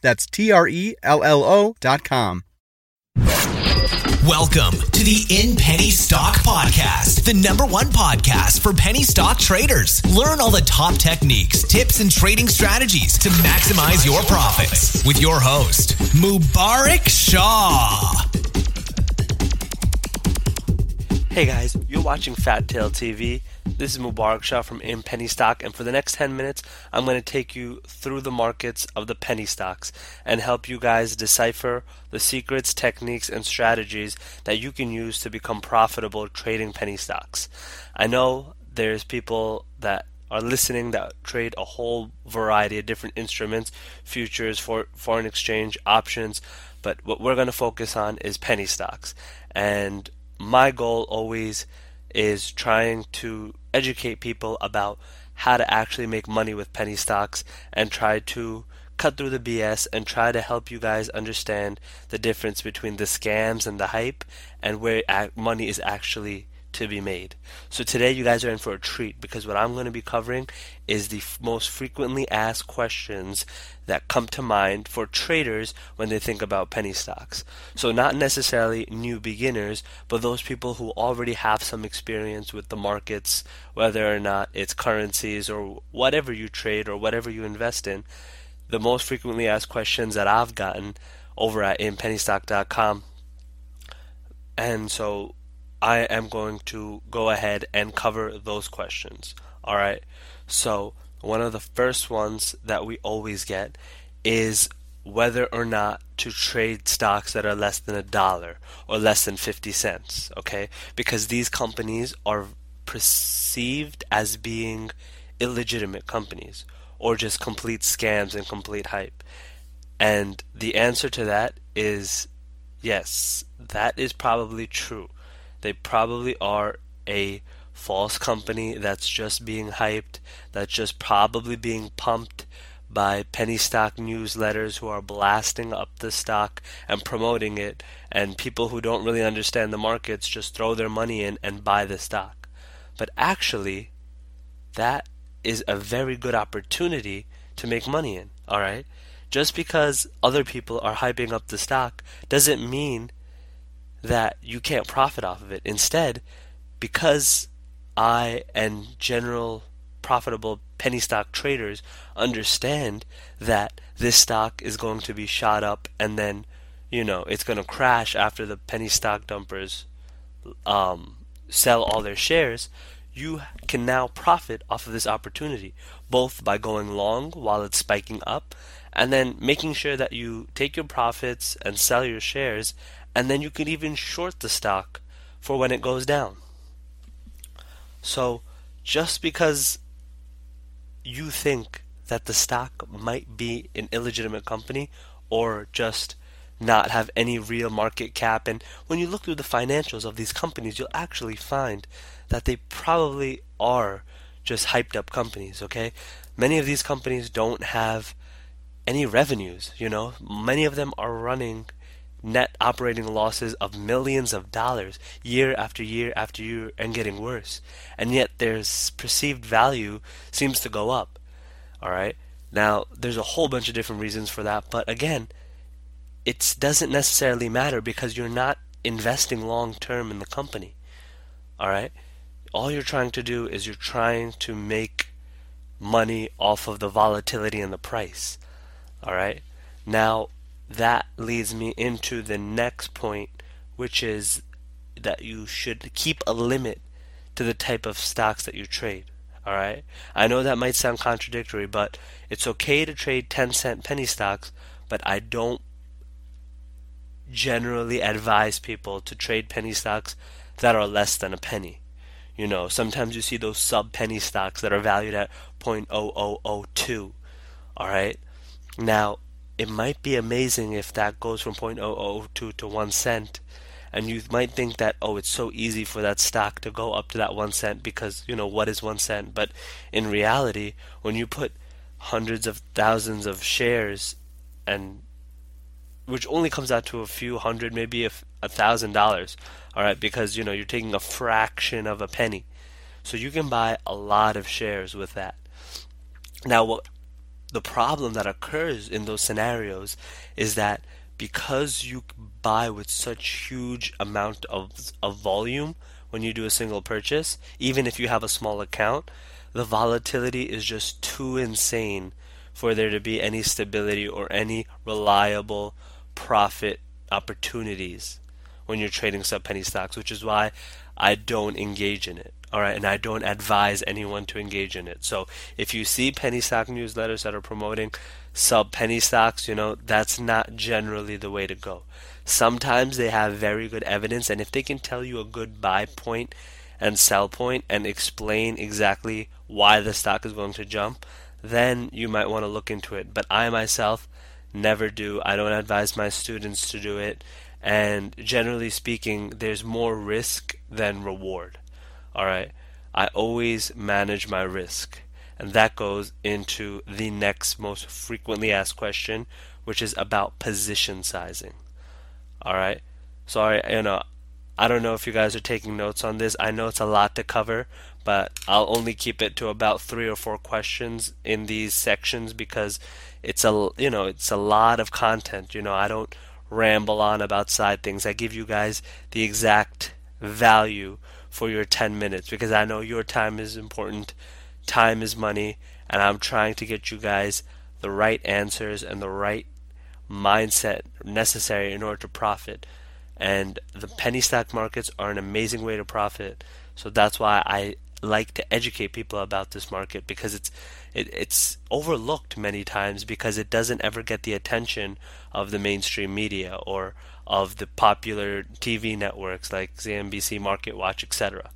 That's T R E L L O dot com. Welcome to the In Penny Stock Podcast, the number one podcast for penny stock traders. Learn all the top techniques, tips, and trading strategies to maximize your profits with your host, Mubarak Shah. Hey guys, you're watching Fat Tail TV. This is Mubarak Shah from In Penny Stock, and for the next 10 minutes, I'm going to take you through the markets of the penny stocks and help you guys decipher the secrets, techniques, and strategies that you can use to become profitable trading penny stocks. I know there's people that are listening that trade a whole variety of different instruments, futures, for foreign exchange, options, but what we're going to focus on is penny stocks. And my goal always is trying to educate people about how to actually make money with penny stocks and try to cut through the BS and try to help you guys understand the difference between the scams and the hype and where money is actually to be made. So today you guys are in for a treat because what I'm going to be covering is the f- most frequently asked questions that come to mind for traders when they think about penny stocks. So not necessarily new beginners, but those people who already have some experience with the markets, whether or not it's currencies or whatever you trade or whatever you invest in. The most frequently asked questions that I've gotten over at inpennystock.com and so I am going to go ahead and cover those questions. All right. So, one of the first ones that we always get is whether or not to trade stocks that are less than a dollar or less than 50 cents, okay? Because these companies are perceived as being illegitimate companies or just complete scams and complete hype. And the answer to that is yes, that is probably true. They probably are a false company that's just being hyped, that's just probably being pumped by penny stock newsletters who are blasting up the stock and promoting it, and people who don't really understand the markets just throw their money in and buy the stock. But actually, that is a very good opportunity to make money in, alright? Just because other people are hyping up the stock doesn't mean that you can't profit off of it. Instead, because I and general profitable penny stock traders understand that this stock is going to be shot up and then, you know, it's going to crash after the penny stock dumpers um, sell all their shares, you can now profit off of this opportunity, both by going long while it's spiking up and then making sure that you take your profits and sell your shares and then you can even short the stock for when it goes down. So, just because you think that the stock might be an illegitimate company or just not have any real market cap, and when you look through the financials of these companies, you'll actually find that they probably are just hyped up companies, okay? Many of these companies don't have any revenues, you know? Many of them are running net operating losses of millions of dollars year after year after year and getting worse. And yet their perceived value seems to go up. All right? Now, there's a whole bunch of different reasons for that, but again, it doesn't necessarily matter because you're not investing long term in the company. All right? All you're trying to do is you're trying to make money off of the volatility in the price. All right? Now, that leads me into the next point, which is that you should keep a limit to the type of stocks that you trade. All right. I know that might sound contradictory, but it's okay to trade 10 cent penny stocks, but I don't generally advise people to trade penny stocks that are less than a penny. You know, sometimes you see those sub penny stocks that are valued at 0.0002. All right. Now, it might be amazing if that goes from 0.002 to 1 cent and you might think that oh it's so easy for that stock to go up to that 1 cent because you know what is 1 cent? But in reality when you put hundreds of thousands of shares and which only comes out to a few hundred maybe a, a thousand dollars all right because you know you're taking a fraction of a penny. So you can buy a lot of shares with that. Now what the problem that occurs in those scenarios is that because you buy with such huge amount of, of volume when you do a single purchase, even if you have a small account, the volatility is just too insane for there to be any stability or any reliable profit opportunities when you're trading sub penny stocks, which is why I don't engage in it. All right, and I don't advise anyone to engage in it. So if you see penny stock newsletters that are promoting sub penny stocks, you know, that's not generally the way to go. Sometimes they have very good evidence, and if they can tell you a good buy point and sell point and explain exactly why the stock is going to jump, then you might want to look into it. But I myself never do. I don't advise my students to do it. And generally speaking, there's more risk than reward. All right. I always manage my risk. And that goes into the next most frequently asked question, which is about position sizing. All right. Sorry, you know, I don't know if you guys are taking notes on this. I know it's a lot to cover, but I'll only keep it to about 3 or 4 questions in these sections because it's a you know, it's a lot of content. You know, I don't ramble on about side things. I give you guys the exact value for your 10 minutes because I know your time is important. Time is money, and I'm trying to get you guys the right answers and the right mindset necessary in order to profit. And the penny stock markets are an amazing way to profit. So that's why I like to educate people about this market because it's it, it's overlooked many times because it doesn't ever get the attention of the mainstream media or of the popular TV networks like CNBC, Market Watch, etc.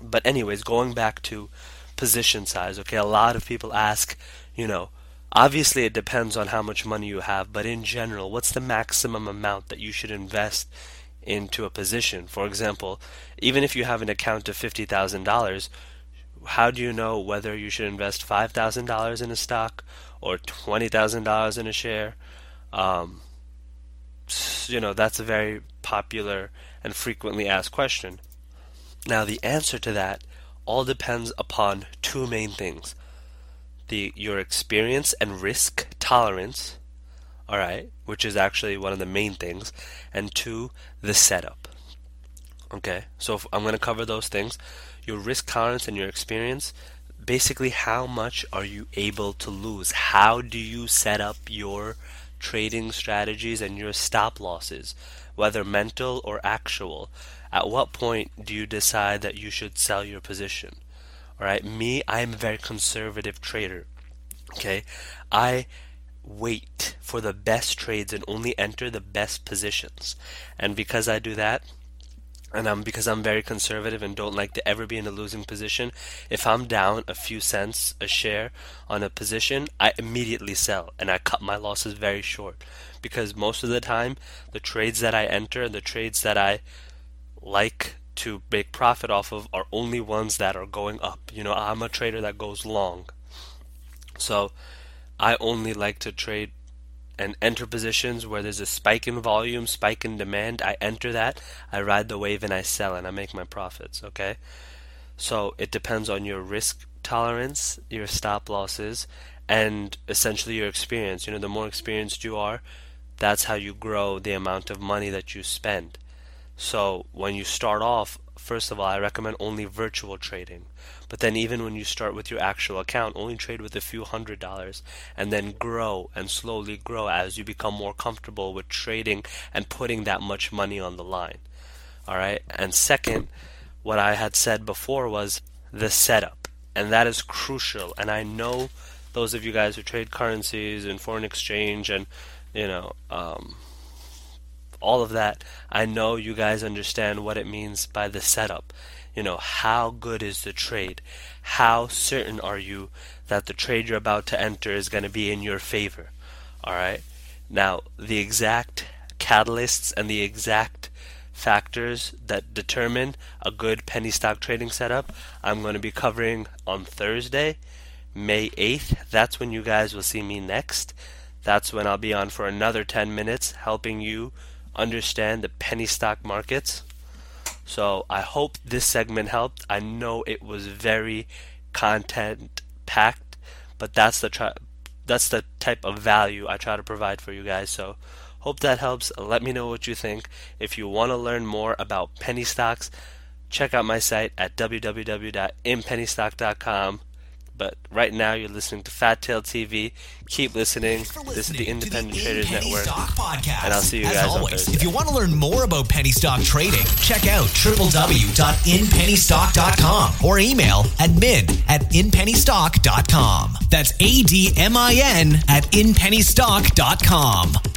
But anyways, going back to position size, okay, a lot of people ask, you know, obviously it depends on how much money you have, but in general, what's the maximum amount that you should invest into a position? For example, even if you have an account of $50,000, how do you know whether you should invest $5,000 in a stock or $20,000 in a share? Um, you know, that's a very popular and frequently asked question. Now, the answer to that all depends upon two main things the your experience and risk tolerance, all right, which is actually one of the main things, and two, the setup. Okay, so I'm going to cover those things your risk tolerance and your experience. Basically, how much are you able to lose? How do you set up your trading strategies and your stop losses, whether mental or actual. At what point do you decide that you should sell your position? All right, me, I am a very conservative trader. Okay, I wait for the best trades and only enter the best positions. And because I do that, and I'm because I'm very conservative and don't like to ever be in a losing position. If I'm down a few cents a share on a position, I immediately sell and I cut my losses very short because most of the time the trades that I enter, and the trades that I like to make profit off of are only ones that are going up. You know, I'm a trader that goes long. So I only like to trade and enter positions where there's a spike in volume, spike in demand. I enter that, I ride the wave, and I sell, and I make my profits. Okay, so it depends on your risk tolerance, your stop losses, and essentially your experience. You know, the more experienced you are, that's how you grow the amount of money that you spend. So when you start off, first of all, I recommend only virtual trading. But then even when you start with your actual account, only trade with a few hundred dollars and then grow and slowly grow as you become more comfortable with trading and putting that much money on the line. All right? And second, what I had said before was the setup. And that is crucial. And I know those of you guys who trade currencies and foreign exchange and, you know, um, all of that, I know you guys understand what it means by the setup. You know, how good is the trade? How certain are you that the trade you're about to enter is going to be in your favor? All right. Now, the exact catalysts and the exact factors that determine a good penny stock trading setup, I'm going to be covering on Thursday, May 8th. That's when you guys will see me next. That's when I'll be on for another 10 minutes helping you understand the penny stock markets. So I hope this segment helped. I know it was very content packed, but that's the that's the type of value I try to provide for you guys. So hope that helps. Let me know what you think. If you want to learn more about penny stocks, check out my site at www.inpennystock.com. But right now, you're listening to Fat Tail TV. Keep listening. This is the Independent the Traders Penny Network. Stock Podcast. And I'll see you As guys on always, Thursday. if you want to learn more about penny stock trading, check out www.inpennystock.com or email admin at inpennystock.com. That's A D M I N at inpennystock.com.